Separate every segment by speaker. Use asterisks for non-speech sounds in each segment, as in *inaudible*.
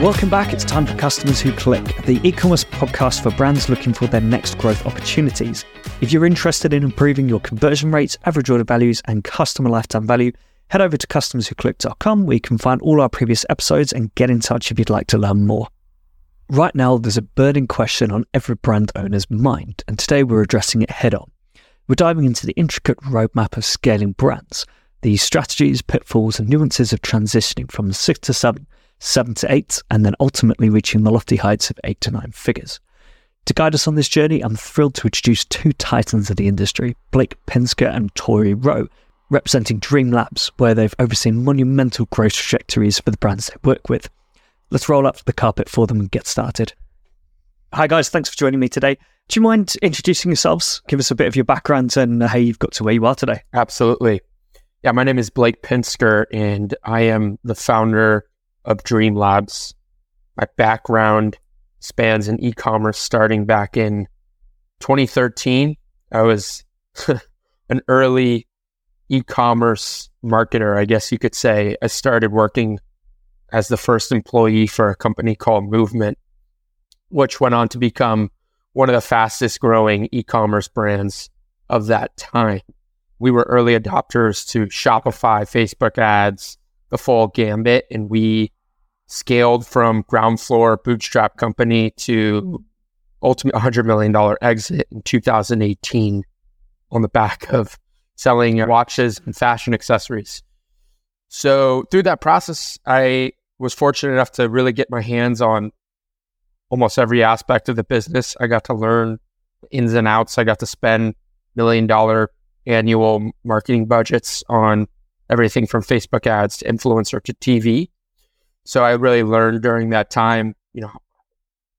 Speaker 1: Welcome back. It's time for Customers Who Click, the e commerce podcast for brands looking for their next growth opportunities. If you're interested in improving your conversion rates, average order values, and customer lifetime value, head over to customerswhoclick.com where you can find all our previous episodes and get in touch if you'd like to learn more. Right now, there's a burning question on every brand owner's mind, and today we're addressing it head on. We're diving into the intricate roadmap of scaling brands, the strategies, pitfalls, and nuances of transitioning from six to seven seven to eight, and then ultimately reaching the lofty heights of eight to nine figures. To guide us on this journey, I'm thrilled to introduce two titans of the industry, Blake Pinsker and Torii Rowe, representing Dream Labs, where they've overseen monumental growth trajectories for the brands they work with. Let's roll up the carpet for them and get started. Hi, guys. Thanks for joining me today. Do you mind introducing yourselves? Give us a bit of your background and how you've got to where you are today.
Speaker 2: Absolutely. Yeah, my name is Blake Pinsker, and I am the founder of Dream Labs. My background spans in e commerce starting back in 2013. I was *laughs* an early e commerce marketer, I guess you could say. I started working as the first employee for a company called Movement, which went on to become one of the fastest growing e commerce brands of that time. We were early adopters to Shopify, Facebook ads, the full gambit, and we scaled from ground floor bootstrap company to ultimate $100 million exit in 2018 on the back of selling watches and fashion accessories. So through that process, I was fortunate enough to really get my hands on almost every aspect of the business. I got to learn ins and outs. I got to spend million dollar annual marketing budgets on everything from Facebook ads to influencer to TV. So I really learned during that time, you know,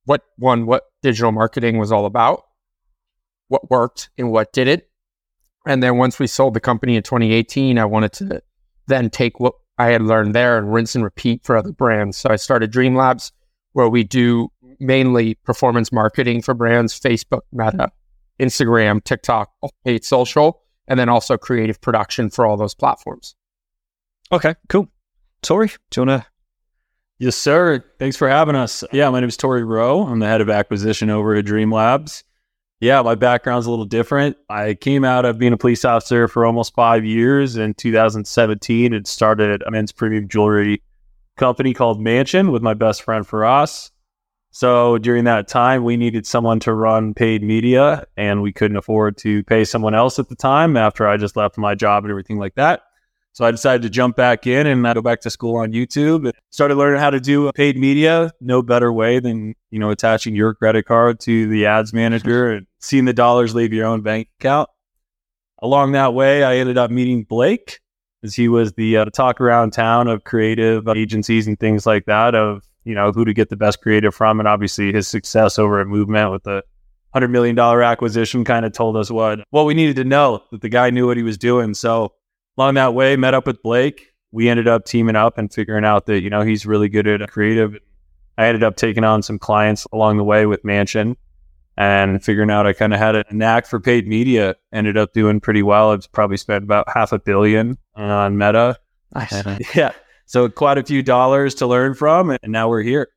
Speaker 2: what one, what digital marketing was all about, what worked and what didn't. And then once we sold the company in 2018, I wanted to then take what I had learned there and rinse and repeat for other brands. So I started Dream Labs, where we do mainly performance marketing for brands, Facebook, Meta, Instagram, TikTok, paid social, and then also creative production for all those platforms.
Speaker 1: Okay, cool. Torii, do you want to
Speaker 3: Yes, sir. Thanks for having us. Yeah, my name is Torii Rowe. I'm the head of acquisition over at Dream Labs. Yeah, my background's a little different. I came out of being a police officer for almost five years in 2017 and started a men's premium jewelry company called Mansion with my best friend Faraz. So during that time, we needed someone to run paid media, and we couldn't afford to pay someone else at the time after I just left my job and everything like that. So I decided to jump back in and I go back to school on YouTube and started learning how to do paid media. No better way than, you know, attaching your credit card to the ads manager *laughs* and seeing the dollars leave your own bank account. Along that way, I ended up meeting Blake as he was the uh, talk around town of creative agencies and things like that of, you know, who to get the best creative from. And obviously his success over at Movement with the $100 million acquisition kind of told us what, what we needed to know that the guy knew what he was doing. So along that way, met up with Blake. We ended up teaming up and figuring out that, you know, he's really good at creative. I ended up taking on some clients along the way with Mansion and figuring out I kind of had a knack for paid media. Ended up doing pretty well. I've probably spent about half a billion on Meta. Nice. *laughs* yeah. So quite a few dollars to learn from. And now we're here.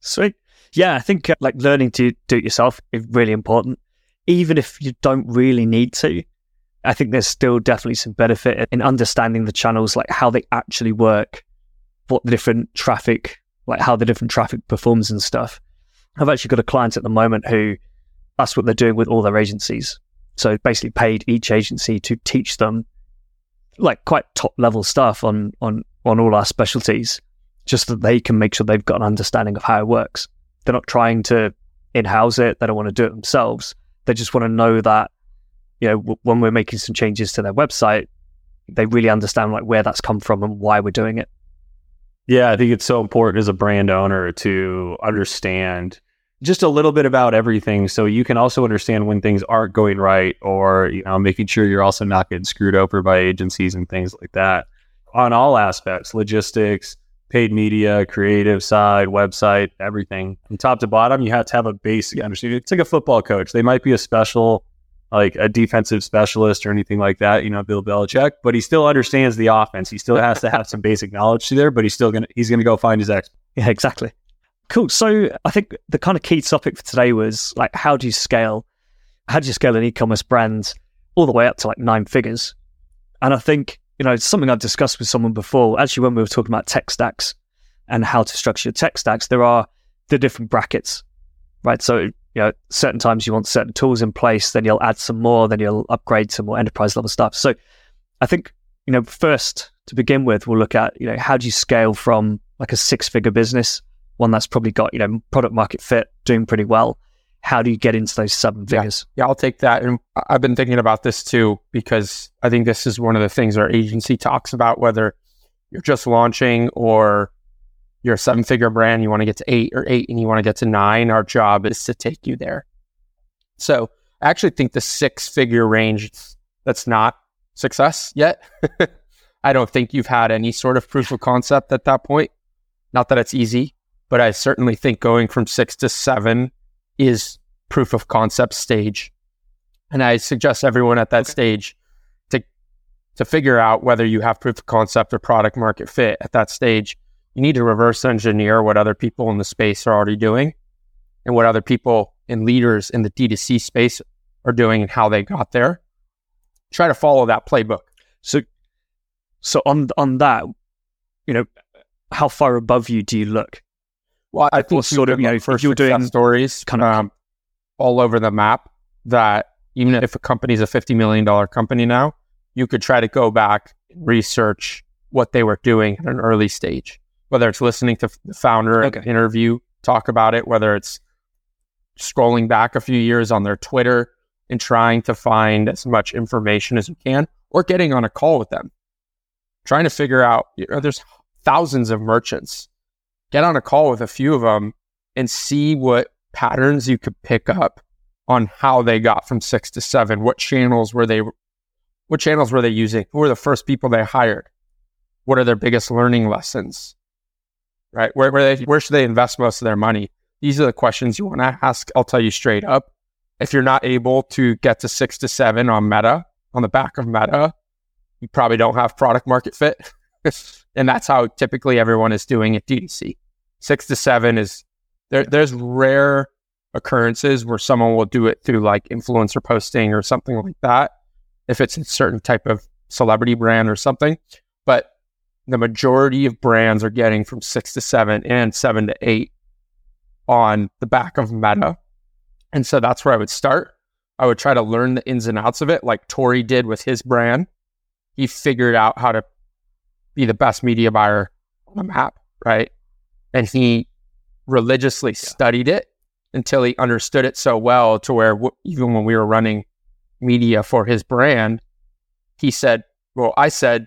Speaker 1: Sweet. Yeah. I think uh, like learning to do it yourself is really important. Even if you don't really need to, I think there's still definitely some benefit in understanding the channels, like how they actually work, what the different traffic, like how the different traffic performs and stuff. I've actually got a client at the moment who that's what they're doing with all their agencies. So basically paid each agency to teach them like quite top level stuff on on on all our specialties, just that they can make sure they've got an understanding of how it works. They're not trying to in-house it, they don't want to do it themselves. They just want to know that you know, w- when we're making some changes to their website, they really understand like where that's come from and why we're doing it.
Speaker 3: Yeah, I think it's so important as a brand owner to understand just a little bit about everything. So you can also understand when things aren't going right or you know making sure you're also not getting screwed over by agencies and things like that. On all aspects logistics paid media creative side website everything. From top to bottom you have to have a basic understanding. It's like a football coach. They might be a special like a defensive specialist or anything like that, you know, Bill Belichick, but he still understands the offense. He still has to have some basic knowledge there, but he's still gonna he's gonna go find his expert. *laughs*
Speaker 1: Yeah, exactly. Cool. So I think the kind of key topic for today was like, how do you scale? How do you scale an e-commerce brand all the way up to like nine figures? And I think you know it's something I've discussed with someone before. Actually, when we were talking about tech stacks and how to structure your tech stacks, there are the different brackets, right? So you know, certain times you want certain tools in place, then you'll add some more, then you'll upgrade some more enterprise level stuff. So I think you know, first to begin with, we'll look at you know how do you scale from like a six figure business one that's probably got you know product market fit, doing pretty well. How do you get into those seven figures?
Speaker 2: Yeah, yeah, I'll take that. And I've been thinking about this too because I think this is one of the things our agency talks about. Whether you're just launching or you're a seven figure brand, you want to get to eight or eight and you want to get to nine. Our job is to take you there. So I actually think the six figure range that's not success yet. *laughs* I don't think you've had any sort of proof of concept at that point. Not that it's easy, but I certainly think going from six to seven is proof of concept stage. And I suggest everyone at that okay. stage to to figure out whether you have proof of concept or product market fit at that stage. You need to reverse engineer what other people in the space are already doing and what other people and leaders in the D2C space are doing and how they got there. Try to follow that playbook.
Speaker 1: So so on on that, you know, how far above you do you look?
Speaker 2: Well, I think sort of you know first you're doing stories kind of um, all over the map. That even if a company is a fifty million dollar company now, you could try to go back and research what they were doing at an early stage. Whether it's listening to the founder okay. interview talk about it, whether it's scrolling back a few years on their Twitter and trying to find as much information as you can, or getting on a call with them, trying to figure out. You uh, know, there's thousands of merchants get on a call with a few of them and see what patterns you could pick up on how they got from six to seven. What channels were they? What channels were they using? Who were the first people they hired? What are their biggest learning lessons? Right? Where, where, they, where should they invest most of their money? These are the questions you want to ask. I'll tell you straight up. If you're not able to get to six to seven on Meta, on the back of Meta, you probably don't have product market fit. *laughs* and that's how typically everyone is doing at D2C. Six to seven is there. There's rare occurrences where someone will do it through like influencer posting or something like that. If it's a certain type of celebrity brand or something, the majority of brands are getting from six to seven and seven to eight on the back of Meta. And so that's where I would start. I would try to learn the ins and outs of it, like Torii did with his brand. He figured out how to be the best media buyer on the map, right? And he religiously yeah. studied it until he understood it so well to where w- even when we were running media for his brand, he said, Well, I said,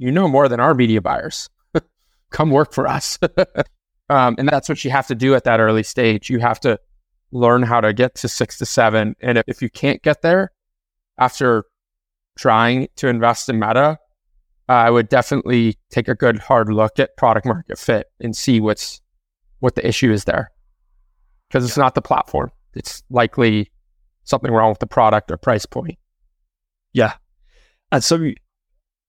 Speaker 2: you know more than our media buyers. *laughs* Come work for us. *laughs* um, and that's what you have to do at that early stage. You have to learn how to get to six to seven. And if you can't get there after trying to invest in Meta, I would definitely take a good hard look at product market fit and see what's what the issue is there. Because it's yeah. not the platform. It's likely something wrong with the product or price point.
Speaker 1: Yeah. And so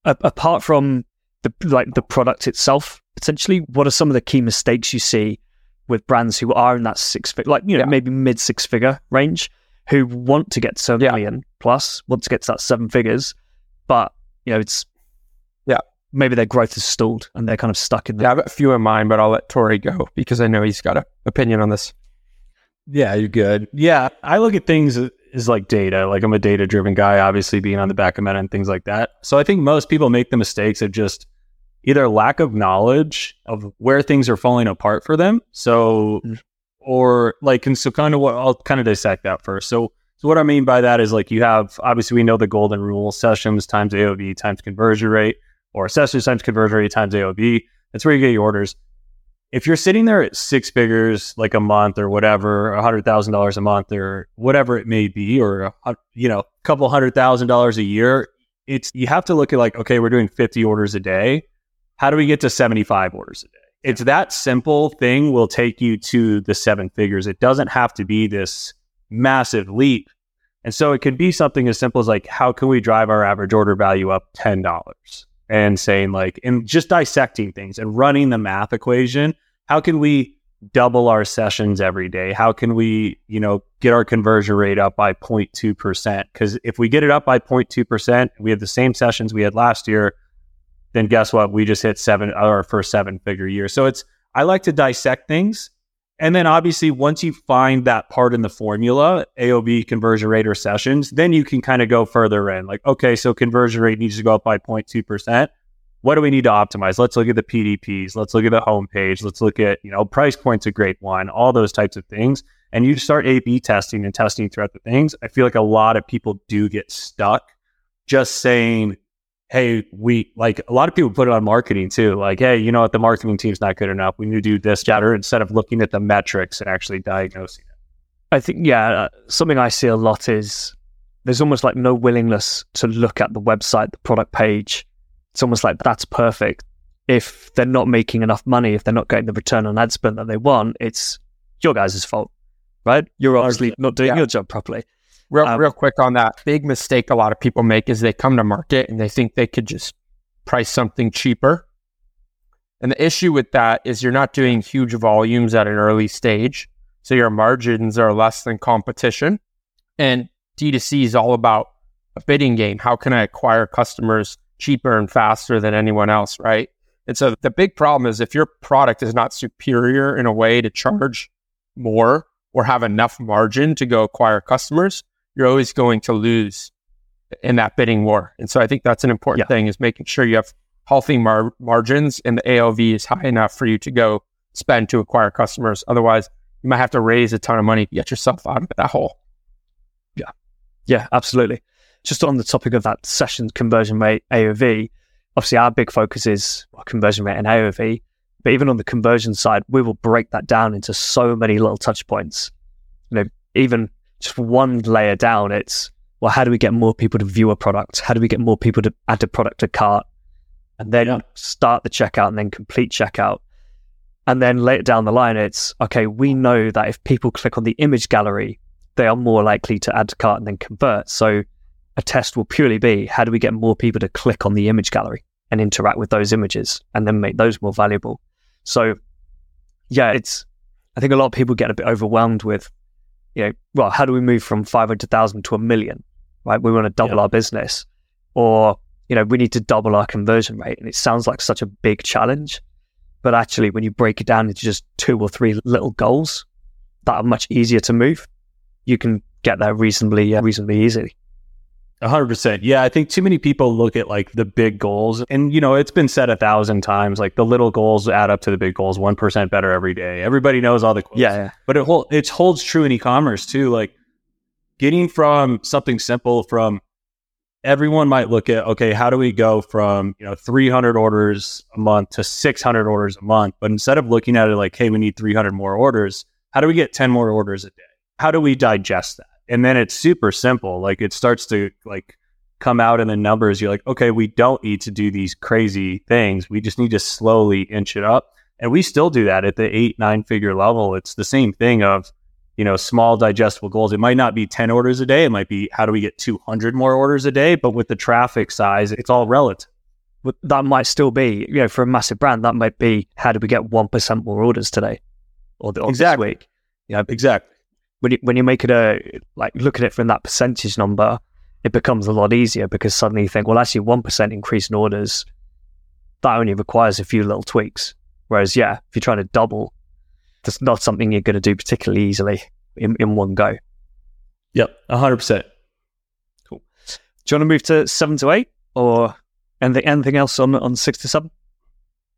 Speaker 1: a- apart from the like the product itself, potentially, what are some of the key mistakes you see with brands who are in that six figure like you know, yeah. maybe mid six figure range who want to get to a yeah. million plus, want to get to that seven figures, but you know, it's yeah, maybe their growth is stalled and they're kind of stuck in there.
Speaker 2: Yeah, I have a few in mind, but I'll let Torii go because I know he's got an opinion on this.
Speaker 3: Yeah, you're good. Yeah, I look at things as like data. Like I'm a data driven guy, obviously being on the back of Meta and things like that. So I think most people make the mistakes of just either lack of knowledge of where things are falling apart for them. So, mm. or like, and so kind of what I'll kind of dissect that first. So, so what I mean by that is like you have obviously we know the golden rule: sessions times AOV times conversion rate or sessions times conversion rate times AOV. That's where you get your orders. If you're sitting there at six figures, like a month or whatever, a hundred thousand dollars a month or whatever it may be, or a, you know, a couple hundred thousand dollars a year, it's you have to look at like, okay, we're doing 50 orders a day. How do we get to 75 orders a day? It's that simple thing will take you to the seven figures. It doesn't have to be this massive leap. And so it could be something as simple as like, how can we drive our average order value up $10? And saying like and just dissecting things and running the math equation how can we double our sessions every day? How can we, you know, get our conversion rate up by 0.2%? Because if we get it up by 0.2%, we have the same sessions we had last year, then guess what? We just hit seven our first seven figure year. So it's I like to dissect things. And then obviously once you find that part in the formula, AOV conversion rate or sessions, then you can kind of go further in. Like, okay, so conversion rate needs to go up by 0.2% what do we need to optimize? Let's look at the PDPs. Let's look at the homepage. Let's look at, you know, price points a great one, all those types of things. And you start A B testing and testing throughout the things. I feel like a lot of people do get stuck just saying, Hey, we like a lot of people put it on marketing too. Like, hey, you know what? The marketing team's not good enough. We need to do this better instead of looking at the metrics and actually diagnosing it.
Speaker 1: I think, yeah, uh, something I see a lot is there's almost like no willingness to look at the website, the product page, it's almost like that's perfect. If they're not making enough money, if they're not getting the return on ad spend that they want, it's your guys' fault, right? You're obviously not doing yeah. your job properly.
Speaker 2: Real, um, real quick on that. Big mistake a lot of people make is they come to market and they think they could just price something cheaper. And the issue with that is you're not doing huge volumes at an early stage. So your margins are less than competition. And D2C is all about a bidding game. How can I acquire customers cheaper and faster than anyone else, right? And so the big problem is if your product is not superior in a way to charge more or have enough margin to go acquire customers, you're always going to lose in that bidding war. And so I think that's an important yeah. thing is making sure you have healthy mar- margins and the AOV is high enough for you to go spend to acquire customers. Otherwise, you might have to raise a ton of money to get yourself out of that hole.
Speaker 1: Yeah. Yeah, absolutely just on the topic of that session conversion rate AOV, obviously our big focus is conversion rate and AOV. But even on the conversion side, we will break that down into so many little touch points. You know, even just one layer down, it's well, how do we get more people to view a product? How do we get more people to add a product to cart? And then yeah. start the checkout and then complete checkout. And then later down the line, it's okay, we know that if people click on the image gallery, they are more likely to add to cart and then convert. So a test will purely be how do we get more people to click on the image gallery and interact with those images and then make those more valuable. So, yeah, it's, I think a lot of people get a bit overwhelmed with, you know, well, how do we move from 500,000 to a million, right? We want to double yeah. our business or, you know, we need to double our conversion rate. And it sounds like such a big challenge. But actually, when you break it down into just two or three little goals that are much easier to move, you can get there reasonably, uh, reasonably easily
Speaker 3: hundred percent. Yeah, I think too many people look at like the big goals, and you know, it's been said a thousand times. Like the little goals add up to the big goals. One percent better every day. Everybody knows all the quotes.
Speaker 1: Yeah, yeah.
Speaker 3: but it hold, it holds true in e-commerce too. Like getting from something simple from everyone might look at okay, how do we go from you know three hundred orders a month to six hundred orders a month? But instead of looking at it like, hey, we need three hundred more orders, how do we get ten more orders a day? How do we digest that? And then it's super simple. Like it starts to like come out in the numbers. You're like, okay, we don't need to do these crazy things. We just need to slowly inch it up. And we still do that at the eight, nine figure level. It's the same thing of, you know, small digestible goals. It might not be 10 orders a day. It might be how do we get 200 more orders a day? But with the traffic size, it's all relative.
Speaker 1: But that might still be, you know, for a massive brand, that might be how do we get 1% more orders today or, or exactly. this week?
Speaker 3: Yeah, exactly
Speaker 1: when you, when you make it a like look at it from that percentage number, it becomes a lot easier because suddenly you think, well, actually, one percent increase in orders that only requires a few little tweaks. Whereas, yeah, if you're trying to double, that's not something you're going to do particularly easily in, in one go.
Speaker 3: Yep, hundred percent.
Speaker 1: Cool. Do you want to move to seven to eight, or anything anything else on on six to seven?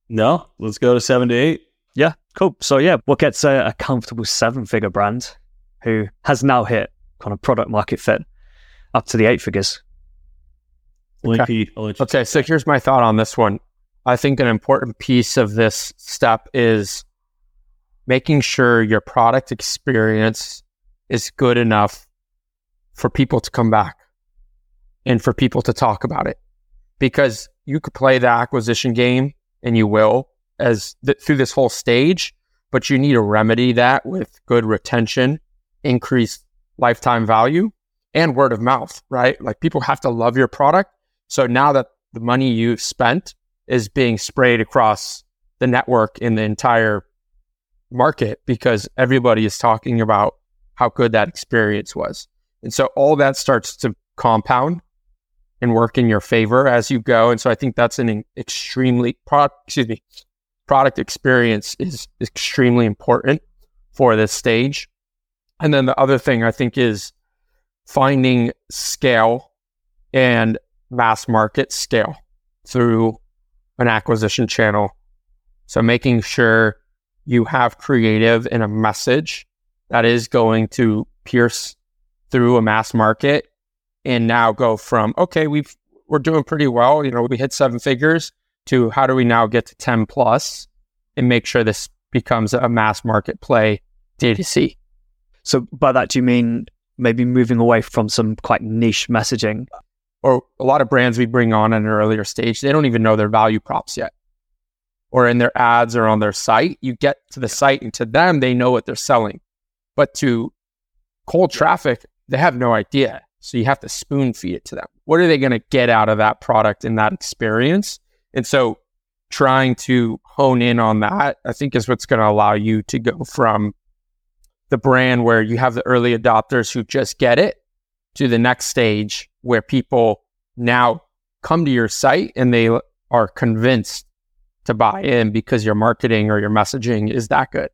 Speaker 3: No, let's go to seven to eight.
Speaker 1: Yeah, cool. So yeah, what gets a, a comfortable seven figure brand who has now hit kind of product market fit up to the eight figures.
Speaker 2: Okay. okay, so here's my thought on this one. I think an important piece of this step is making sure your product experience is good enough for people to come back and for people to talk about it. Because you could play the acquisition game and you will as th- through this whole stage, but you need to remedy that with good retention increase lifetime value and word of mouth, right? Like people have to love your product. So now that the money you've spent is being sprayed across the network in the entire market because everybody is talking about how good that experience was. And so all that starts to compound and work in your favor as you go. And so I think that's an extremely product, excuse me, product experience is extremely important for this stage. And then the other thing I think is finding scale and mass market scale through an acquisition channel. So making sure you have creative and a message that is going to pierce through a mass market and now go from okay we've we're doing pretty well you know we hit seven figures to how do we now get to 10 plus and make sure this becomes a mass market play D2C.
Speaker 1: So by that do you mean maybe moving away from some quite niche messaging?
Speaker 2: Or a lot of brands we bring on at an earlier stage, they don't even know their value props yet. Or in their ads or on their site, you get to the site and to them, they know what they're selling. But to cold traffic, they have no idea. So you have to spoon feed it to them. What are they going to get out of that product and that experience? And so trying to hone in on that, I think is what's going to allow you to go from the brand where you have the early adopters who just get it to the next stage where people now come to your site and they are convinced to buy in because your marketing or your messaging is that good.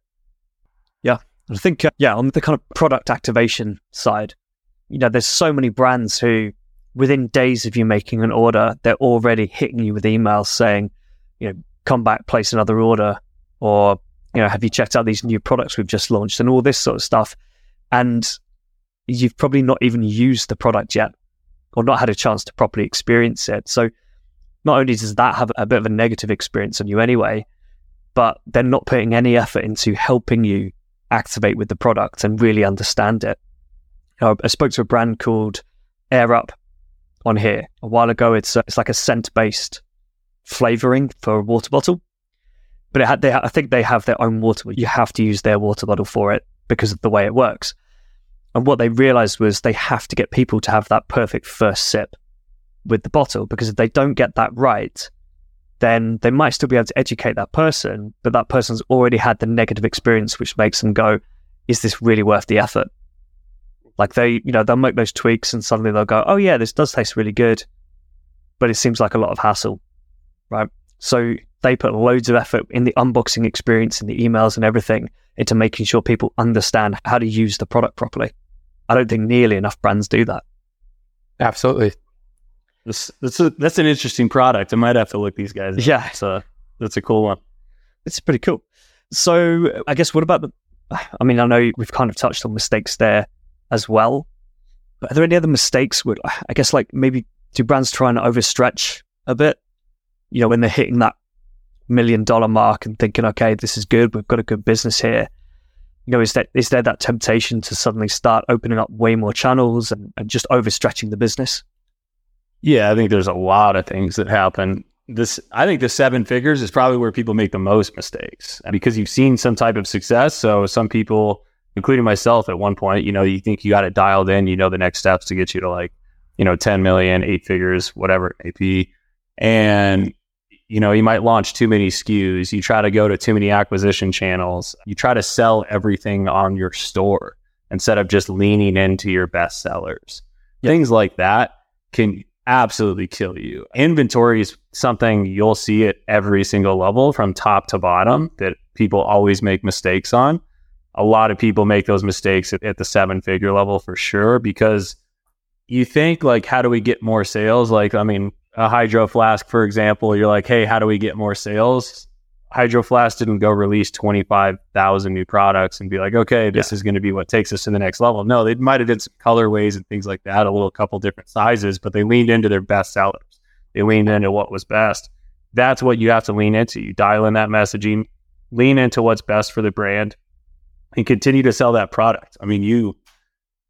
Speaker 1: Yeah. I think, uh, yeah, on the kind of product activation side, you know, there's so many brands who, within days of you making an order, they're already hitting you with emails saying, you know, come back, place another order, or you know, have you checked out these new products we've just launched and all this sort of stuff. And you've probably not even used the product yet or not had a chance to properly experience it. So not only does that have a bit of a negative experience on you anyway, but they're not putting any effort into helping you activate with the product and really understand it. Uh, I spoke to a brand called Air Up on here a while ago. It's it's like a scent based flavoring for a water bottle. But had, they, I think they have their own water. You have to use their water bottle for it because of the way it works. And what they realized was they have to get people to have that perfect first sip with the bottle because if they don't get that right, then they might still be able to educate that person, but that person's already had the negative experience, which makes them go, is this really worth the effort? Like they, you know, they'll make those tweaks and suddenly they'll go, oh yeah, this does taste really good, but it seems like a lot of hassle right? So they put loads of effort in the unboxing experience and the emails and everything into making sure people understand how to use the product properly. I don't think nearly enough brands do that.
Speaker 2: Absolutely.
Speaker 3: That's that's, a, that's an interesting product. I might have to look these guys. Up.
Speaker 1: Yeah,
Speaker 3: it's a, that's a cool one.
Speaker 1: It's pretty cool. So I guess what about the? I mean, I know we've kind of touched on mistakes there as well. But are there any other mistakes? Would I guess like maybe do brands try and overstretch a bit you know, when they're hitting that million dollar mark and thinking, okay, this is good, we've got a good business here. You know, is that is there that temptation to suddenly start opening up way more channels and, and just overstretching the business?
Speaker 3: Yeah, I think there's a lot of things that happen. This I think the seven figures is probably where people make the most mistakes because you've seen some type of success. So some people, including myself at one point, you know, you think you got it dialed in, you know the next steps to get you to like, you know, 10 million, eight figures, whatever it may be. And you know, you might launch too many SKUs. You try to go to too many acquisition channels. You try to sell everything on your store instead of just leaning into your best sellers. Yep. Things like that can absolutely kill you. Inventory is something you'll see at every single level from top to bottom that people always make mistakes on. A lot of people make those mistakes at, at the seven figure level for sure because you think like how do we get more sales like i mean a hydro flask, for example, you're like, hey, how do we get more sales? Hydro Flask didn't go release 25,000 new products and be like, okay, this yeah. is going to be what takes us to the next level. No, they might have did some colorways and things like that, a little couple different sizes, but they leaned into their best sellers. They leaned into what was best. That's what you have to lean into. You dial in that messaging, lean into what's best for the brand, and continue to sell that product. I mean, you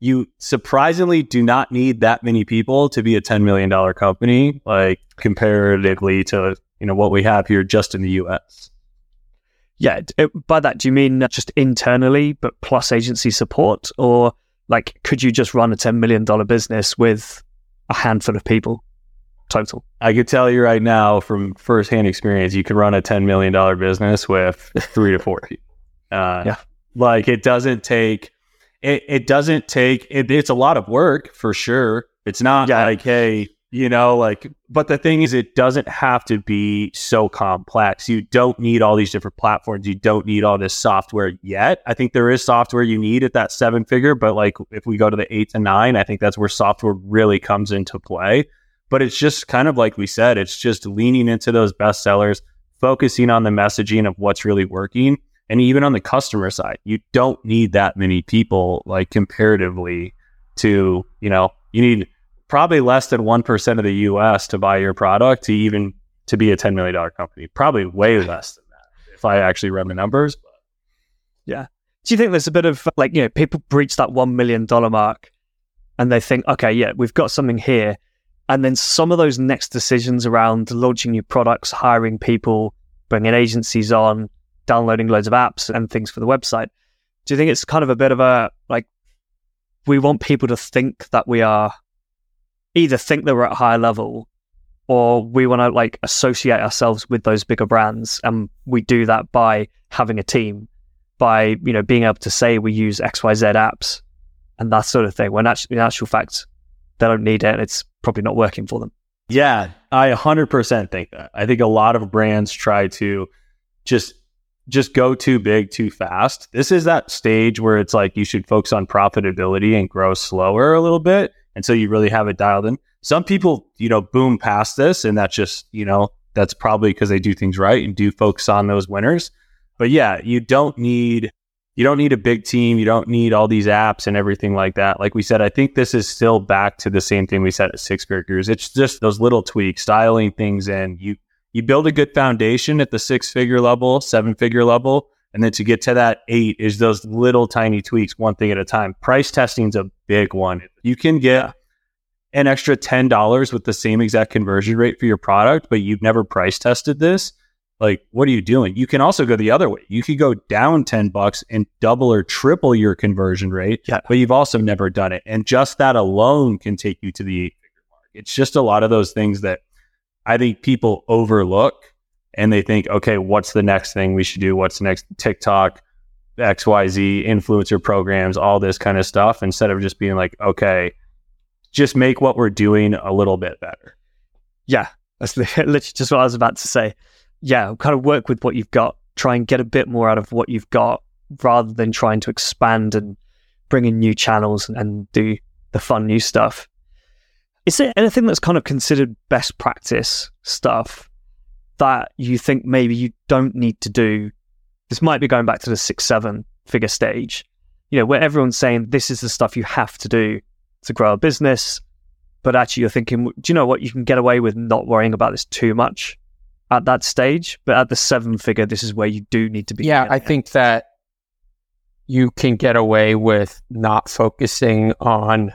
Speaker 3: you surprisingly do not need that many people to be a $10 million company, like comparatively to, you know, what we have here just in the US.
Speaker 1: Yeah. It, by that, do you mean just internally, but plus agency support? Or like, could you just run a $10 million business with a handful of people total?
Speaker 3: I could tell you right now from firsthand experience, you could run a $10 million business with three to four people. Uh, *laughs*
Speaker 1: Yeah.
Speaker 3: Like it doesn't take, it, it doesn't take, it, it's a lot of work for sure. It's not
Speaker 1: Yeah.
Speaker 3: like, hey, you know, like, but the thing is, it doesn't have to be so complex. You don't need all these different platforms. You don't need all this software yet. I think there is software you need at that seven figure, but like if we go to the eight to nine, I think that's where software really comes into play. But it's just kind of like we said, it's just leaning into those best sellers, focusing on the messaging of what's really working. And even on the customer side, you don't need that many people, like comparatively to, you know, you need probably less than 1% of the US to buy your product to even to be a $10 million company. Probably way less than that if I actually run the numbers. Yeah.
Speaker 1: Do you think there's a bit of like, you know, people breach that $1 million mark and they think, okay, yeah, we've got something here. And then some of those next decisions around launching new products, hiring people, bringing agencies on, downloading loads of apps and things for the website. Do you think it's kind of a bit of a like, we want people to think that we are either think that we're at a higher level or we want to like associate ourselves with those bigger brands. And we do that by having a team by you know being able to say we use XYZ apps and that sort of thing. When actually, in actual fact, they don't need it. and It's probably not working for them.
Speaker 3: Yeah, I 100% think that. I think a lot of brands try to just just go too big too fast. This is that stage where it's like you should focus on profitability and grow slower a little bit until you really have it dialed in. Some people, you know, boom past this and that's just, you know, that's probably because they do things right and do focus on those winners. But yeah, you don't need you don't need a big team, you don't need all these apps and everything like that. Like we said, I think this is still back to the same thing we said at six figures. It's just those little tweaks, dialing things in. You you build a good foundation at the six figure level, seven figure level, and then to get to that eight is those little tiny tweaks, one thing at a time. Price testing is a big one. You can get an extra ten dollars with the same exact conversion rate for your product, but you've never price tested this. Like, what are you doing? You can also go the other way. You could go down 10 bucks and double or triple your conversion rate,
Speaker 1: Yeah.
Speaker 3: but you've also never done it. And just that alone can take you to the eight figure mark. It's just a lot of those things that I think people overlook and they think, okay, what's the next thing we should do? What's the next TikTok, XYZ, influencer programs, all this kind of stuff, instead of just being like, okay, just make what we're doing a little bit better.
Speaker 1: Yeah, that's *laughs* literally just what I was about to say. Yeah, kind of work with what you've got. Try and get a bit more out of what you've got, rather than trying to expand and bring in new channels and do the fun new stuff. Is there anything that's kind of considered best practice stuff that you think maybe you don't need to do? This might be going back to the six, seven figure stage, you know, where everyone's saying this is the stuff you have to do to grow a business. But actually, you're thinking, do you know what? You can get away with not worrying about this too much at that stage. But at the seven figure, this is where you do need to be.
Speaker 2: Yeah, I think that you can get away with not focusing on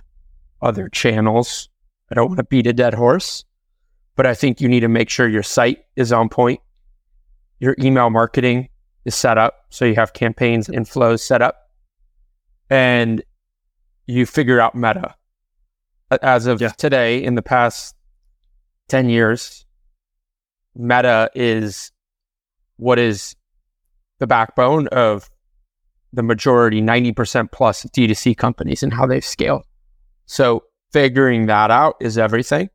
Speaker 2: other channels. I don't want to beat a dead horse, but I think you need to make sure your site is on point. Your email marketing is set up. So you have campaigns and flows set up. And you figure out meta. As of
Speaker 1: Yeah.
Speaker 2: today, in the past 10 years, meta is what is the backbone of the majority 90% plus D2C companies and how they've scaled. So figuring that out is everything.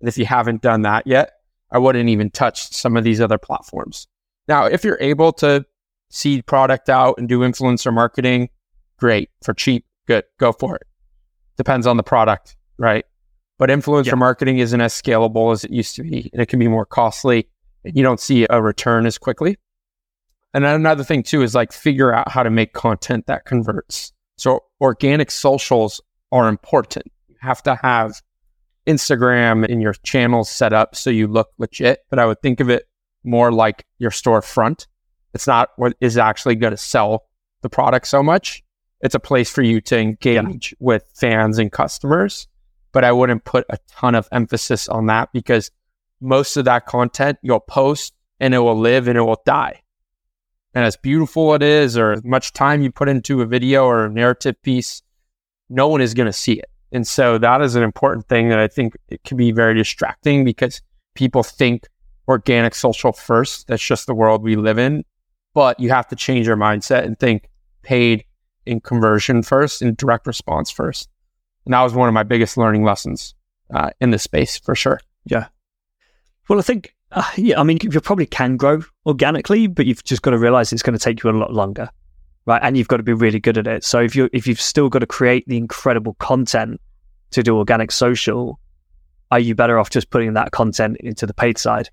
Speaker 2: And if you haven't done that yet, I wouldn't even touch some of these other platforms. Now, if you're able to seed product out and do influencer marketing, great for cheap, good, go for it. Depends on the product, right? But influencer
Speaker 1: Yeah.
Speaker 2: marketing isn't as scalable as it used to be, and it can be more costly. And you don't see a return as quickly. And another thing too is like figure out how to make content that converts. So organic socials are important. Have to have Instagram and your channels set up so you look legit. But I would think of it more like your storefront. It's not what is actually going to sell the product so much. It's a place for you to engage with fans and customers. But I wouldn't put a ton of emphasis on that because most of that content you'll post and it will live and it will die. And as beautiful it is, or as much time you put into a video or a narrative piece, no one is going to see it. And so that is an important thing that I think it can be very distracting because people think organic social first. That's just the world we live in. but you have to change your mindset and think paid in conversion first and direct response first. And that was one of my biggest learning lessons uh, in this space for sure.
Speaker 1: Yeah. Well, I think, uh, yeah, I mean, you probably can grow organically, but you've just got to realize it's going to take you a lot longer, right? And you've got to be really good at it. So if you if you've still got to create the incredible content to do organic social, are you better off just putting that content into the paid side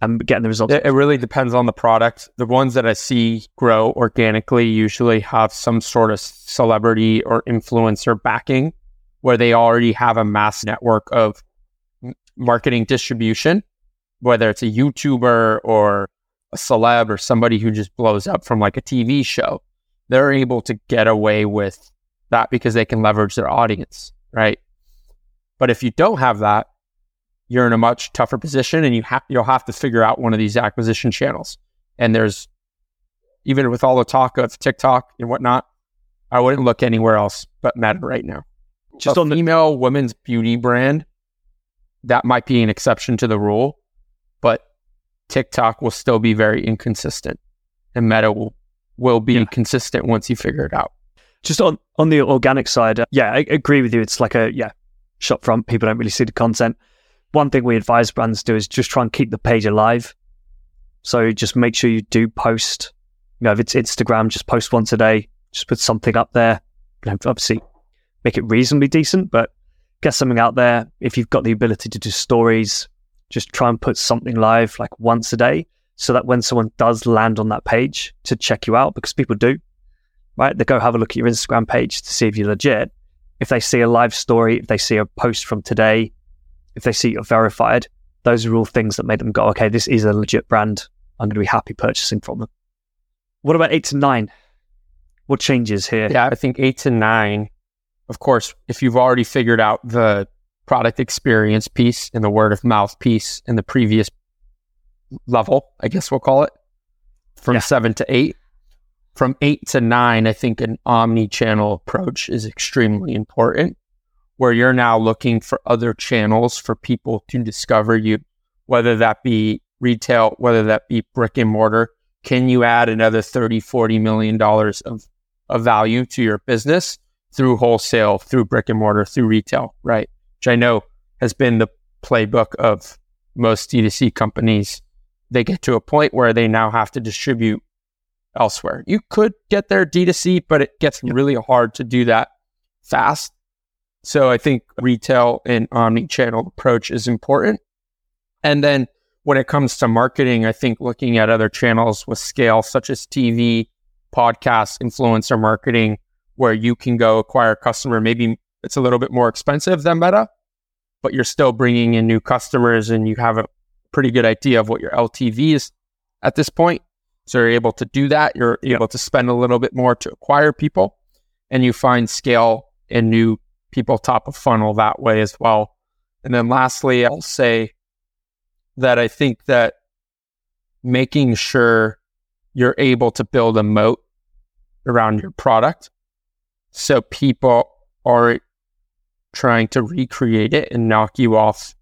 Speaker 1: and getting the results?
Speaker 2: It, it really depends on the product. The ones that I see grow organically usually have some sort of celebrity or influencer backing where they already have a mass network of marketing distribution, whether it's a YouTuber or a celeb or somebody who just blows up from like a TV show. They're able to get away with that because they can leverage their audience, right? But if you don't have that, you're in a much tougher position and you have you'll have to figure out one of these acquisition channels. And there's even with all the talk of TikTok and whatnot, I wouldn't look anywhere else but Meta right now. Just a on the female women's beauty brand, that might be an exception to the rule, but TikTok will still be very inconsistent, and Meta will will be yeah. consistent once you figure it out.
Speaker 1: Just on on the organic side, uh, yeah, I agree with you. It's like a yeah shop front. People don't really see the content. One thing we advise brands to do is just try and keep the page alive. So just make sure you do post. You know, if it's Instagram, just post once a day. Just put something up there. You know, obviously, make it reasonably decent, but get something out there. If you've got the ability to do stories, just try and put something live like once a day so that when someone does land on that page to check you out, because people do, right? They go have a look at your Instagram page to see if you're legit. If they see a live story, if they see a post from today, if they see you're verified, those are all things that make them go, okay, this is a legit brand. I'm going to be happy purchasing from them. What about eight to nine? What changes here?
Speaker 2: Yeah, I think eight to nine of course, if you've already figured out the product experience piece and the word of mouth piece in the previous level, I guess we'll call it, from yeah. seven to eight. From eight to nine, I think an omni channel approach is extremely important, where you're now looking for other channels for people to discover you, whether that be retail, whether that be brick and mortar. Can you add another 30, 40 million dollars of, of value to your business? through wholesale, through brick and mortar, through retail, right? Which I know has been the playbook of most D2C companies. They get to a point where they now have to distribute elsewhere. You could get there D2C, but it gets really hard to do that fast. So I think retail and omni-channel approach is important. And then when it comes to marketing, I think looking at other channels with scale, such as TV, podcasts, influencer marketing, where you can go acquire a customer. Maybe it's a little bit more expensive than Meta, but you're still bringing in new customers and you have a pretty good idea of what your LTV is at this point. So you're able to do that. You're able to spend a little bit more to acquire people and you find scale and new people top of funnel that way as well. And then lastly, I'll say that I think that making sure you're able to build a moat around your product so people are trying to recreate it and knock you off.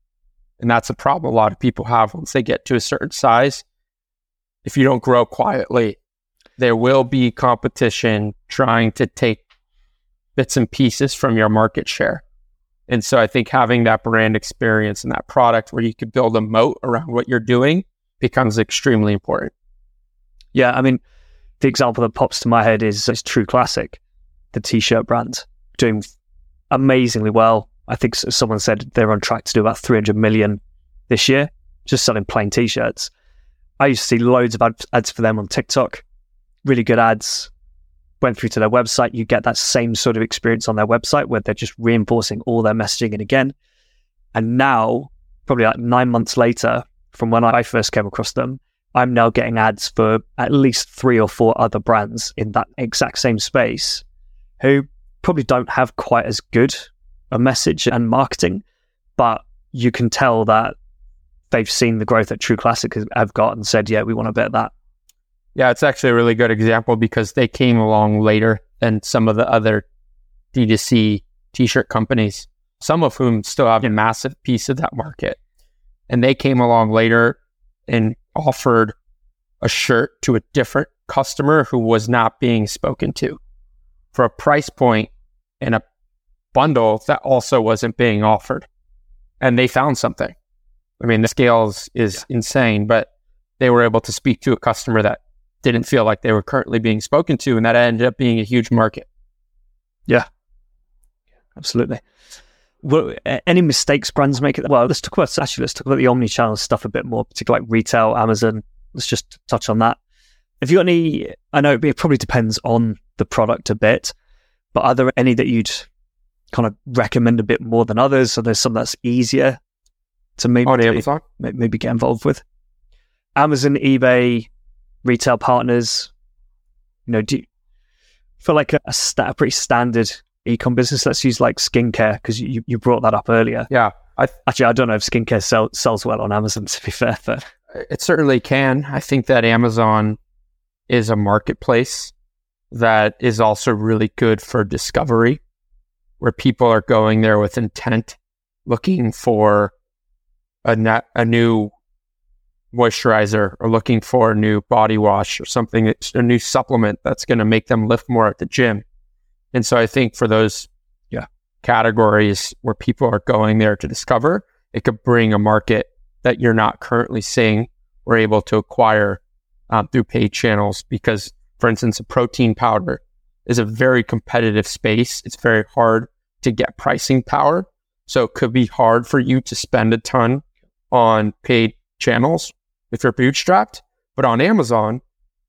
Speaker 2: And that's a problem a lot of people have once they get to a certain size. If you don't grow quietly, there will be competition trying to take bits and pieces from your market share. And so I think having that brand experience and that product where you could build a moat around what you're doing becomes extremely important.
Speaker 1: Yeah, I mean, the example that pops to my head is, is True Classic the t-shirt brand, doing amazingly well. I think someone said they're on track to do about 300 million this year, just selling plain t-shirts. I used to see loads of ads for them on TikTok, really good ads. Went through to their website, you get that same sort of experience on their website where they're just reinforcing all their messaging. And again, and now, probably like nine months later, from when I first came across them, I'm now getting ads for at least three or four other brands in that exact same space who probably don't have quite as good a message and marketing, but you can tell that they've seen the growth that True Classic have got and said, yeah, we want to bet that.
Speaker 2: Yeah, it's actually a really good example because they came along later than some of the other D2C t-shirt companies, some of whom still have a massive piece of that market. And they came along later and offered a shirt to a different customer who was not being spoken to for a price point and a bundle that also wasn't being offered. And they found something. I mean, the scales is yeah. insane, but they were able to speak to a customer that didn't feel like they were currently being spoken to, and that ended up being a huge market.
Speaker 1: Yeah, absolutely. Well, any mistakes brands make? It? Well, let's talk about actually. Let's talk about the omni-channel stuff a bit more, particularly like retail, Amazon. Let's just touch on that. Have you got any? I know it probably depends on the product a bit, but are there any that you'd kind of recommend a bit more than others? So there's some that's easier to maybe
Speaker 2: on Amazon,
Speaker 1: maybe get involved with. Amazon, eBay, retail partners. You know, do you feel like a, a, sta- a pretty standard ecom business? Let's use like skincare because you, you brought that up earlier.
Speaker 2: Yeah,
Speaker 1: I th- actually I don't know if skincare sell, sells well on Amazon. *laughs* To be fair, but
Speaker 2: it certainly can. I think that Amazon is a marketplace that is also really good for discovery, where people are going there with intent, looking for a, na- a new moisturizer or looking for a new body wash or something, a new supplement that's going to make them lift more at the gym. And so I think for those
Speaker 1: yeah.
Speaker 2: categories where people are going there to discover, it could bring a market that you're not currently seeing or able to acquire um, through paid channels. Because, for instance, a protein powder is a very competitive space. It's very hard to get pricing power. So it could be hard for you to spend a ton on paid channels if you're bootstrapped. But on Amazon,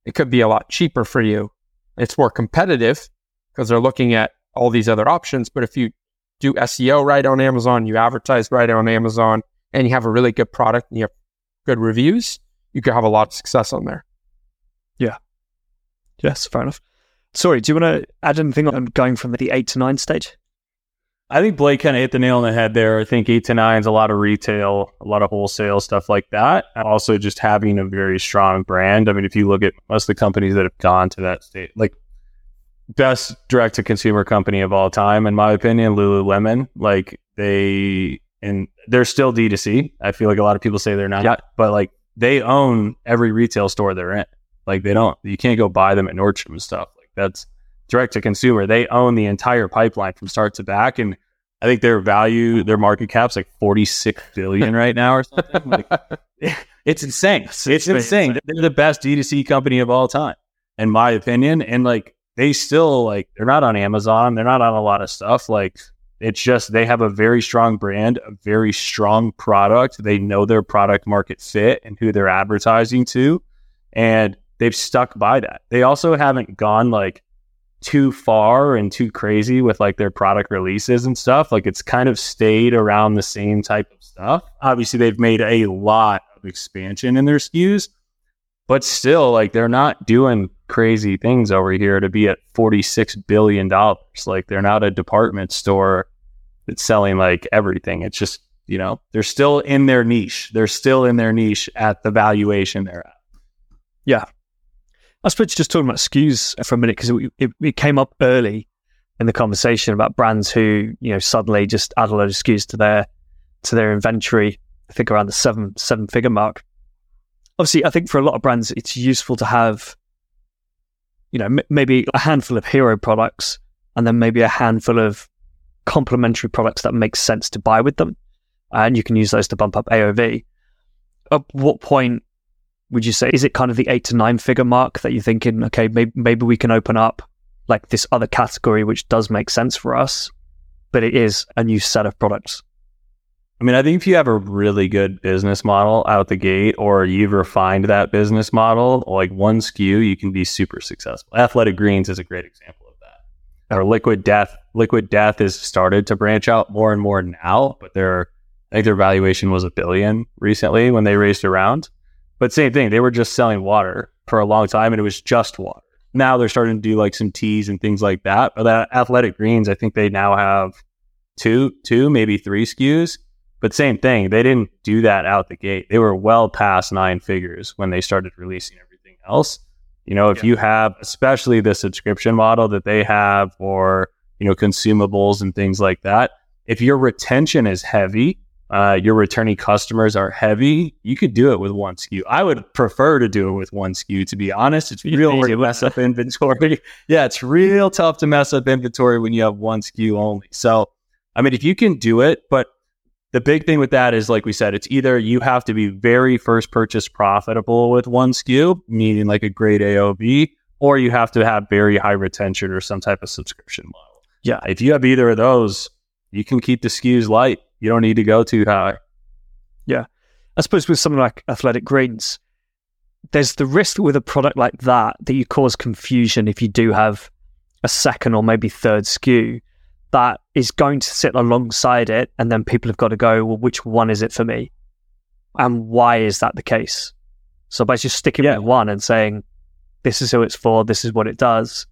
Speaker 2: it could be a lot cheaper for you. It's more competitive because they're looking at all these other options. But if you do SEO right on Amazon, you advertise right on Amazon, and you have a really good product and you have good reviews, you could have a lot of success on there.
Speaker 1: Yeah. Yes, fair enough. Sorry, do you want to add anything on going from the eight to nine stage?
Speaker 3: I think Blake kind of hit the nail on the head there. I think eight to nine is a lot of retail, a lot of wholesale stuff like that. Also, just having a very strong brand. I mean, if you look at most of the companies that have gone to that state, like best direct to consumer company of all time, in my opinion, Lululemon. Like they and they're still D2C. I feel like a lot of people say they're not, yeah. but like they own every retail store they're in. Like they don't, you can't go buy them at Nordstrom and stuff. Like that's direct to consumer. They own the entire pipeline from start to back. And I think their value, their market cap's like 46 billion *laughs* right now or something. Like, *laughs* it's insane. It's, it's insane. They're the best D2C company of all time, in my opinion. And like, they still like, they're not on Amazon. They're not on a lot of stuff. Like, it's just they have a very strong brand, a very strong product. They know their product market fit and who they're advertising to. And they've stuck by that. They also haven't gone like too far and too crazy with like their product releases and stuff. Like it's kind of stayed around the same type of stuff. Obviously, they've made a lot of expansion in their SKUs, but still, like they're not doing crazy things over here to be at $46 billion. Like they're not a department store that's selling like everything. It's just, you know, they're still in their niche. They're still in their niche at the valuation they're at.
Speaker 1: Yeah. I suppose just talking about SKUs for a minute because it, it, it, came up early in the conversation about brands who you know suddenly just add a load of SKUs to their to their inventory. I think around the seven seven figure mark. Obviously, I think for a lot of brands, it's useful to have you know m- maybe a handful of hero products and then maybe a handful of complementary products that make sense to buy with them, and you can use those to bump up AOV. At what point would you say is it kind of the eight to nine figure mark that you're thinking okay maybe, maybe we can open up like this other category which does make sense for us but it is a new set of products?
Speaker 3: I mean i think if you have a really good business model out the gate or you've refined that business model like one sku you can be super successful. Athletic greens is a great example of that. Or liquid death liquid death has started to branch out more and more now but their i think their valuation was a billion recently when they raised around but same thing, they were just selling water for a long time and it was just water. Now they're starting to do like some teas and things like that. But that Athletic Greens, I think they now have two, two, maybe three SKUs. But same thing, they didn't do that out the gate. They were well past nine figures when they started releasing everything else. You know, if yeah. you have, especially the subscription model that they have, or you know, consumables and things like that, if your retention is heavy, uh, your returning customers are heavy, you could do it with one SKU. I would prefer to do it with one SKU, to be honest. It's real hard to mess up inventory. *laughs* yeah, it's real tough to mess up inventory when you have one SKU only. So, I mean, if you can do it, but the big thing with that is, like we said, it's either you have to be very first purchase profitable with one SKU, meaning like a great AOV, or you have to have very high retention or some type of subscription model. Yeah, if you have either of those, you can keep the SKUs light. You don't need to go too high.
Speaker 1: Yeah. I suppose with something like Athletic Greens, there's the risk with a product like that that you cause confusion if you do have a second or maybe third SKU that is going to sit alongside it. And then people have got to go, well, which one is it for me? And why is that the case? So by just sticking yeah. with one and saying, this is who it's for, this is what it does,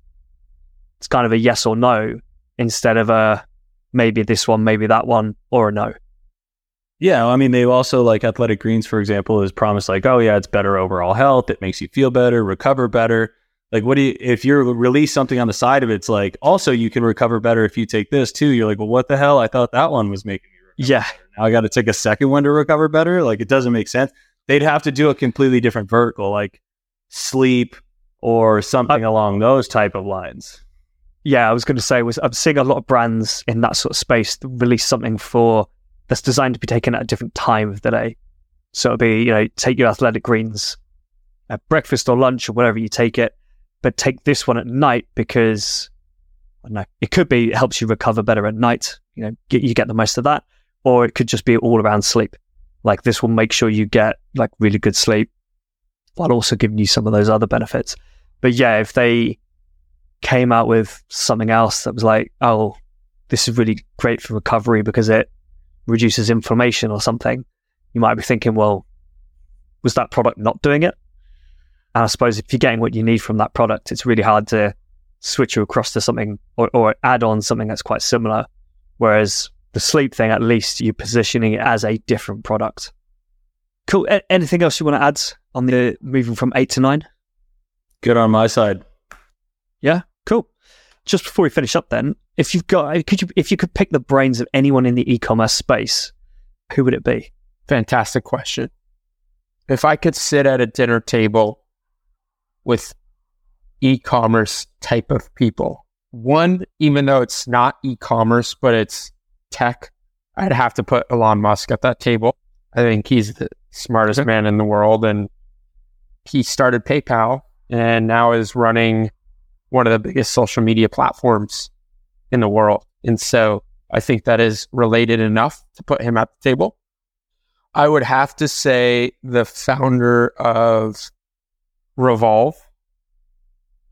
Speaker 1: it's kind of a yes or no instead of a maybe this one, maybe that one, or a no.
Speaker 3: Yeah, I mean, they also like Athletic Greens, for example, is promised like, oh yeah, it's better overall health. It makes you feel better, recover better. Like, what do you, if you release something on the side of it, it's like, also you can recover better if you take this too. You're like, well, what the hell? I thought that one was making me
Speaker 1: Yeah.
Speaker 3: Better. Now I got to take a second one to recover better. Like, it doesn't make sense. They'd have to do a completely different vertical, like sleep or something along those type of lines.
Speaker 1: Yeah, I was going to say was I'm seeing a lot of brands in that sort of space release something for that's designed to be taken at a different time of the day. So it'll be, you know, take your athletic greens at breakfast or lunch or whatever you take it, but take this one at night because I don't know, it could be it helps you recover better at night. You know, get, you get the most of that, or it could just be all around sleep. Like this will make sure you get like really good sleep while also giving you some of those other benefits. But yeah, if they came out with something else that was like, oh, this is really great for recovery because it reduces inflammation or something, you might be thinking, well, was that product not doing it? And I suppose if you're getting what you need from that product, it's really hard to switch you across to something or, or add on something that's quite similar. Whereas the sleep thing, at least you're positioning it as a different product. Cool. A- anything else you want to add on the moving from eight to nine?
Speaker 3: Good on my side.
Speaker 1: Yeah, cool. Just before we finish up, then, if you've got, could you, if you could pick the brains of anyone in the e-commerce space, who would it be?
Speaker 2: Fantastic question. If I could sit at a dinner table with e-commerce type of people, one, even though it's not e-commerce, but it's tech, I'd have to put Elon Musk at that table. I think he's the smartest man in the world, and he started PayPal and now is running one of the biggest social media platforms in the world. And so I think that is related enough to put him at the table. I would have to say the founder of Revolve.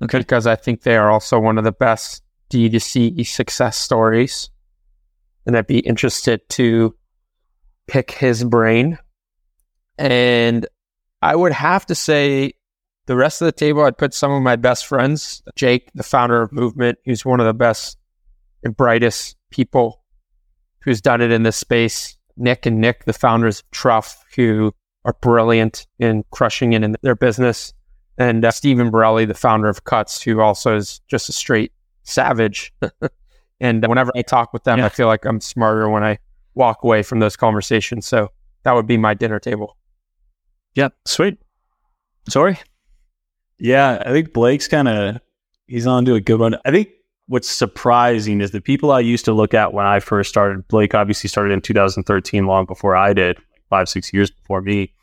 Speaker 2: Okay. Because I think they are also one of the best D2C success stories. And I'd be interested to pick his brain. And I would have to say the rest of the table, I'd put some of my best friends. Jake, the founder of Movement, who's one of the best and brightest people who's done it in this space. Nick and Nick, the founders of Truff, who are brilliant in crushing it in their business. And uh, Steven Borelli, the founder of Cuts, who also is just a straight savage. *laughs* and whenever I talk with them, yeah. I feel like I'm smarter when I walk away from those conversations. So that would be my dinner table.
Speaker 1: Yep. Sweet. Sorry.
Speaker 3: Yeah, I think Blake's kind of he's on to a good one. I think what's surprising is the people I used to look at when I first started. Blake obviously started in 2013, long before I did, five six years before me.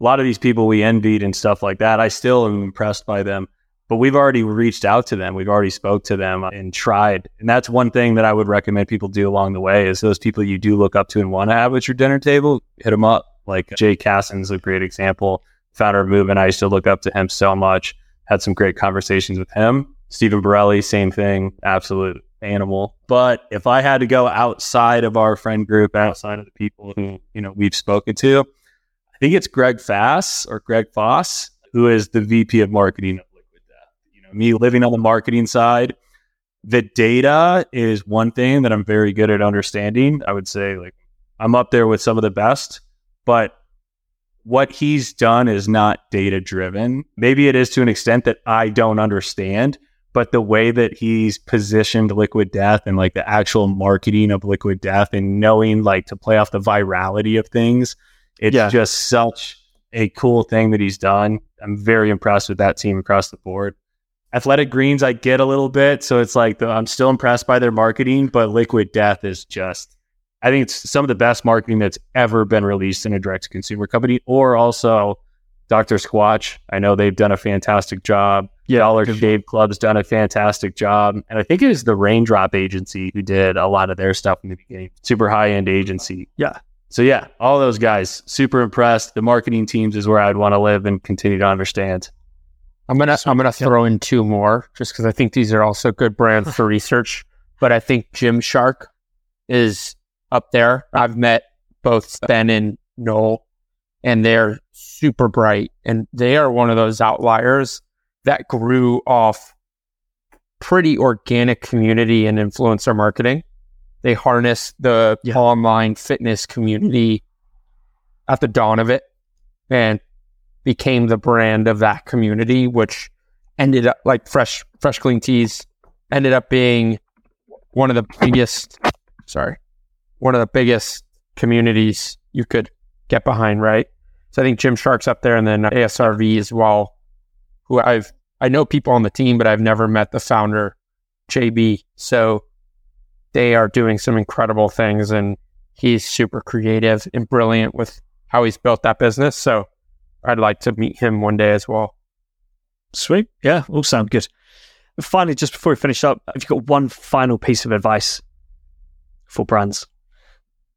Speaker 3: A lot of these people we envied and stuff like that. I still am impressed by them, but we've already reached out to them. We've already spoke to them and tried. And that's one thing that I would recommend people do along the way is those people you do look up to and want to have at your dinner table, hit them up. Like Jake Kassan's a great example founder of Movement. I used to look up to him so much. Had some great conversations with him. Steven Borelli, same thing, absolute animal. But if I had to go outside of our friend group, outside of the people who you know we've spoken to, I think it's Greg Fass or Greg Foss, who is the VP of marketing of Liquid Death. You know, me living on the marketing side, the data is one thing that I'm very good at understanding. I would say like I'm up there with some of the best, but what he's done is not data driven. Maybe it is to an extent that I don't understand, but the way that he's positioned Liquid Death and like the actual marketing of Liquid Death and knowing like to play off the virality of things, it's
Speaker 1: Yeah.
Speaker 3: just such a cool thing that he's done. I'm very impressed with that team across the board. Athletic Greens, I get a little bit, so it's like the, I'm still impressed by their marketing, but Liquid Death is just, I think it's some of the best marketing that's ever been released in a direct to consumer company, or also Dr. Squatch. I know they've done a fantastic job.
Speaker 1: Yeah,
Speaker 3: Dollar Shave Club's done a fantastic job. And I think it was the Raindrop Agency who did a lot of their stuff in the beginning. Super high end agency.
Speaker 1: Yeah.
Speaker 3: So yeah, all those guys, super impressed. The marketing teams is where I'd want to live and continue to understand.
Speaker 2: I'm gonna I'm gonna throw in two more just because I think these are also good brands for research. But I think Gymshark is up there. I've met both Ben and Noel, and they're super bright, and they are one of those outliers that grew off pretty organic community and influencer marketing. They harnessed the
Speaker 1: Yeah.
Speaker 2: online fitness community at the dawn of it, and became the brand of that community, which ended up like fresh, Fresh Clean Tees ended up being one of the biggest, sorry, one of the biggest communities you could get behind, right? So I think Gymshark's up there and then ASRV as well, who I've, I know people on the team, but I've never met the founder, JB. So they are doing some incredible things and he's super creative and brilliant with how he's built that business. So I'd like to meet him one day as well.
Speaker 1: Sweet. Yeah, all sound good. Finally, just before we finish up, have you got one final piece of advice for brands?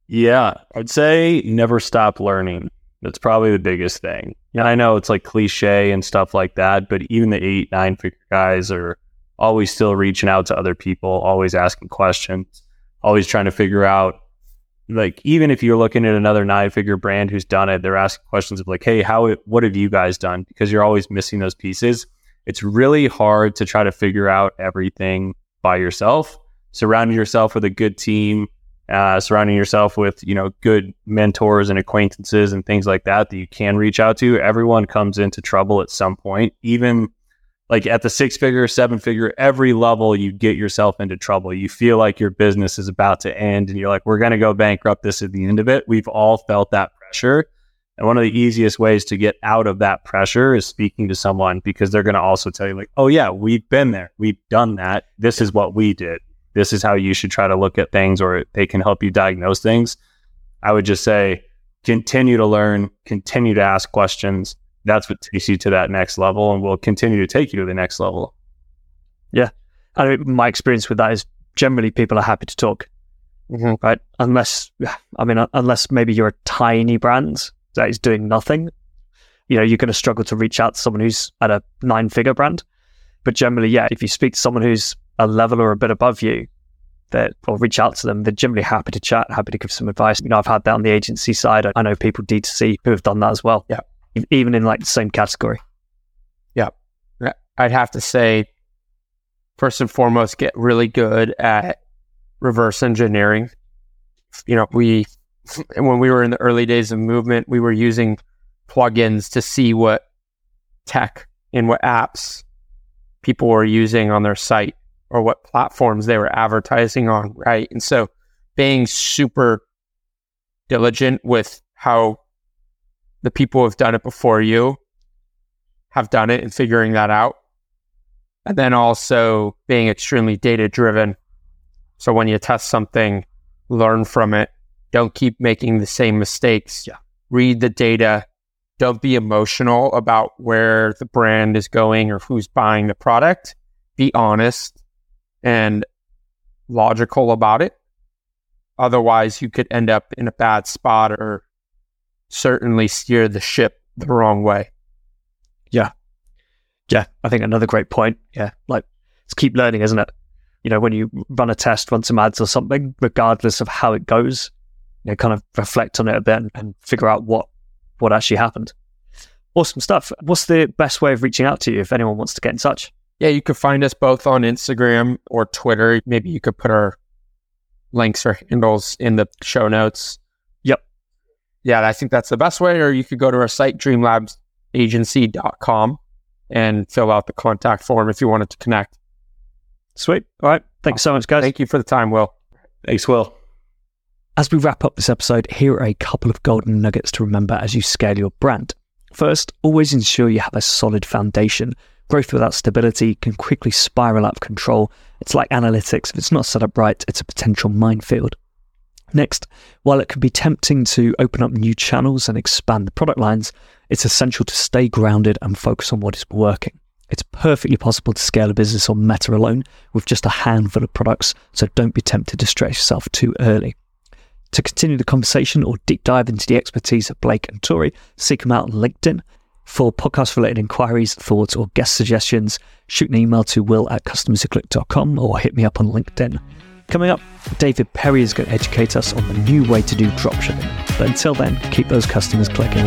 Speaker 3: Yeah, I'd say never stop learning. That's probably the biggest thing. And I know it's like cliche and stuff like that, but even the eight, nine figure guys are always still reaching out to other people, always asking questions, always trying to figure out like even if you're looking at another nine figure brand who's done it, they're asking questions of like, hey, how what have you guys done? Because you're always missing those pieces. It's really hard to try to figure out everything by yourself. Surrounding yourself with a good team, uh, surrounding yourself with you know good mentors and acquaintances and things like that that you can reach out to. Everyone comes into trouble at some point, even like at the six figure, seven figure, every level you get yourself into trouble. You feel like your business is about to end and you're like, we're going to go bankrupt this at the end of it. We've all felt that pressure. And one of the easiest ways to get out of that pressure is speaking to someone because they're going to also tell you, like, oh, yeah, we've been there. We've done that. This is what we did. This is how you should try to look at things, or they can help you diagnose things. I would just say continue to learn, continue to ask questions. That's what takes you to that next level and will continue to take you to the next level. Yeah.
Speaker 1: I mean, my experience with that is generally people are happy to talk,
Speaker 2: Mhm.
Speaker 1: right? Unless, I mean, unless maybe you're a tiny brand that is doing nothing, you know, you're going to struggle to reach out to someone who's at a nine figure brand. But generally, yeah, if you speak to someone who's a level or a bit above you, that or reach out to them, they're generally happy to chat, happy to give some advice. You know, I've had that on the agency side. I- know people D2C who have done that as well.
Speaker 2: Yeah.
Speaker 1: Even in like the same category. Yeah.
Speaker 2: I'd have to say, first and foremost, get really good at reverse engineering. You know, we, *laughs* when we were in the early days of movement, we were using plugins to see what tech and what apps people were using on their site or what platforms they were advertising on, right? And so being super diligent with how the people who have done it before you have done it and figuring that out. And then also being extremely data driven. So when you test something, learn from it. Don't keep making the same mistakes.
Speaker 1: Yeah.
Speaker 2: Read the data. Don't be emotional about where the brand is going or who's buying the product. Be honest and logical about it. Otherwise, you could end up in a bad spot or certainly steer the ship the wrong way.
Speaker 1: Yeah, Yeah. I think another great point. Yeah, like it's keep learning, isn't it? You know, when you run a test, run some ads or something, regardless of how it goes, you know, kind of reflect on it a bit and, and figure out what what actually happened. Awesome stuff. What's the best way of reaching out to you if anyone wants to get in touch?
Speaker 2: Yeah, you could find us both on Instagram or Twitter. Maybe you could put our links or handles in the show notes.
Speaker 1: Yep.
Speaker 2: Yeah, I think that's the best way. Or you could go to our site, dreamlabsagency.com, and fill out the contact form if you wanted to connect.
Speaker 1: Sweet. All right. Thanks so much, guys.
Speaker 2: Thank you for the time, Will.
Speaker 3: Thanks, Will.
Speaker 1: As we wrap up this episode, here are a couple of golden nuggets to remember as you scale your brand. First, always ensure you have a solid foundation. Growth without stability can quickly spiral out of control. It's like analytics. If it's not set up right, it's a potential minefield. Next, while it can be tempting to open up new channels and expand the product lines, it's essential to stay grounded and focus on what is working. It's perfectly possible to scale a business on Meta alone with just a handful of products, so don't be tempted to stretch yourself too early. To continue the conversation or deep dive into the expertise of Blake and Torii, seek them out on LinkedIn. For podcast related inquiries, thoughts, or guest suggestions, shoot an email to will at customerswhoclick.com or hit me up on LinkedIn. Coming up, David Perry is going to educate us on the new way to do dropshipping. But until then, keep those customers clicking.